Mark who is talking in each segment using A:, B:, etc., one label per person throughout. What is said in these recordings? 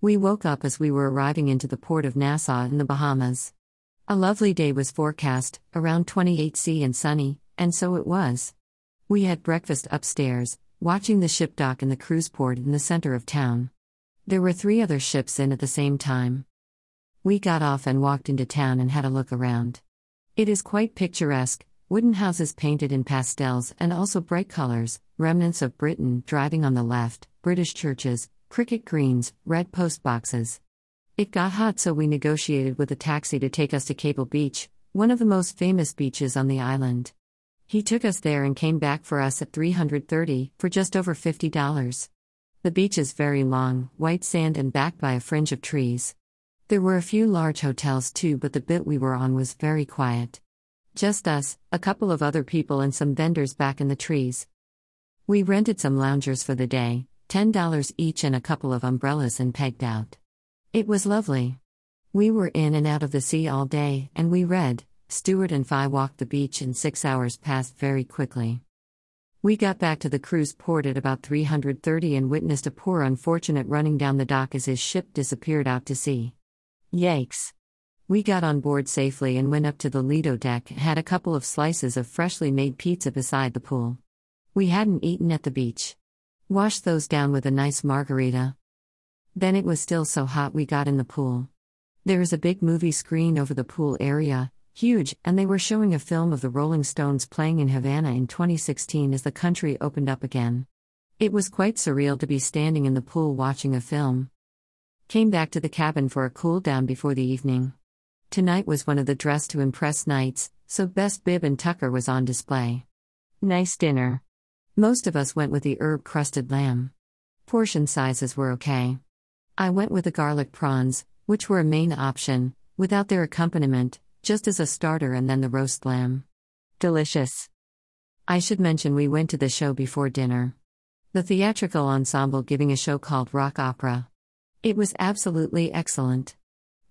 A: We woke up as we were arriving into the port of Nassau in the Bahamas. A lovely day was forecast, around 28C and sunny, and so it was. We had breakfast upstairs, watching the ship dock in the cruise port in the center of town. There were three other ships in at the same time. We got off and walked into town and had a look around. It is quite picturesque, wooden houses painted in pastels and also bright colors, remnants of Britain driving on the left, British churches, cricket greens, red post boxes. It got hot, so we negotiated with a taxi to take us to Cable Beach, one of the most famous beaches on the island. He took us there and came back for us at 330 for just over $50. The beach is very long, white sand and backed by a fringe of trees. There were a few large hotels too, but the bit we were on was very quiet. Just us, a couple of other people, and some vendors back in the trees. We rented some loungers for the day, $10 each and a couple of umbrellas and pegged out. It was lovely. We were in and out of the sea all day, and we read. Stewart and Fi walked the beach, and six hours passed very quickly. We got back to the cruise port at about 3:30 and witnessed a poor unfortunate running down the dock as his ship disappeared out to sea. Yikes. We got on board safely and went up to the Lido deck had a couple of slices of freshly made pizza beside the pool. We hadn't eaten at the beach. Wash those down with a nice margarita. Then it was still so hot we got in the pool. There is a big movie screen over the pool area, huge, and they were showing a film of the Rolling Stones playing in Havana in 2016 as the country opened up again. It was quite surreal to be standing in the pool watching a film. Came back to the cabin for a cool down before the evening. Tonight was one of the dress to impress nights, so best bib and tucker was on display. Nice dinner. Most of us went with the herb crusted lamb. Portion sizes were okay. I went with the garlic prawns, which were a main option, without their accompaniment, just as a starter, and then the roast lamb. Delicious. I should mention we went to the show before dinner. The theatrical ensemble giving a show called Rock Opera. It was absolutely excellent.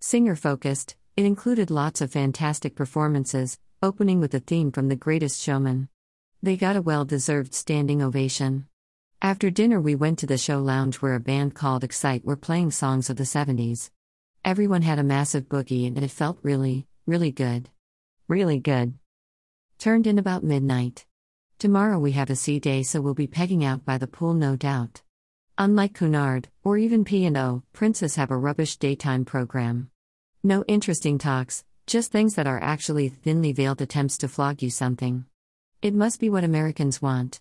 A: Singer focused, it included lots of fantastic performances, opening with a theme from The Greatest Showman. They got a well deserved standing ovation. After dinner, we went to the show lounge where a band called Excite were playing songs of the 70s. Everyone had a massive boogie and it felt really, really good. Really good. Turned in about midnight. Tomorrow we have a sea day, so we'll be pegging out by the pool, no doubt. Unlike Cunard, or even P&O, Princess have a rubbish daytime program. No interesting talks, just things that are actually thinly veiled attempts to flog you something. It must be what Americans want.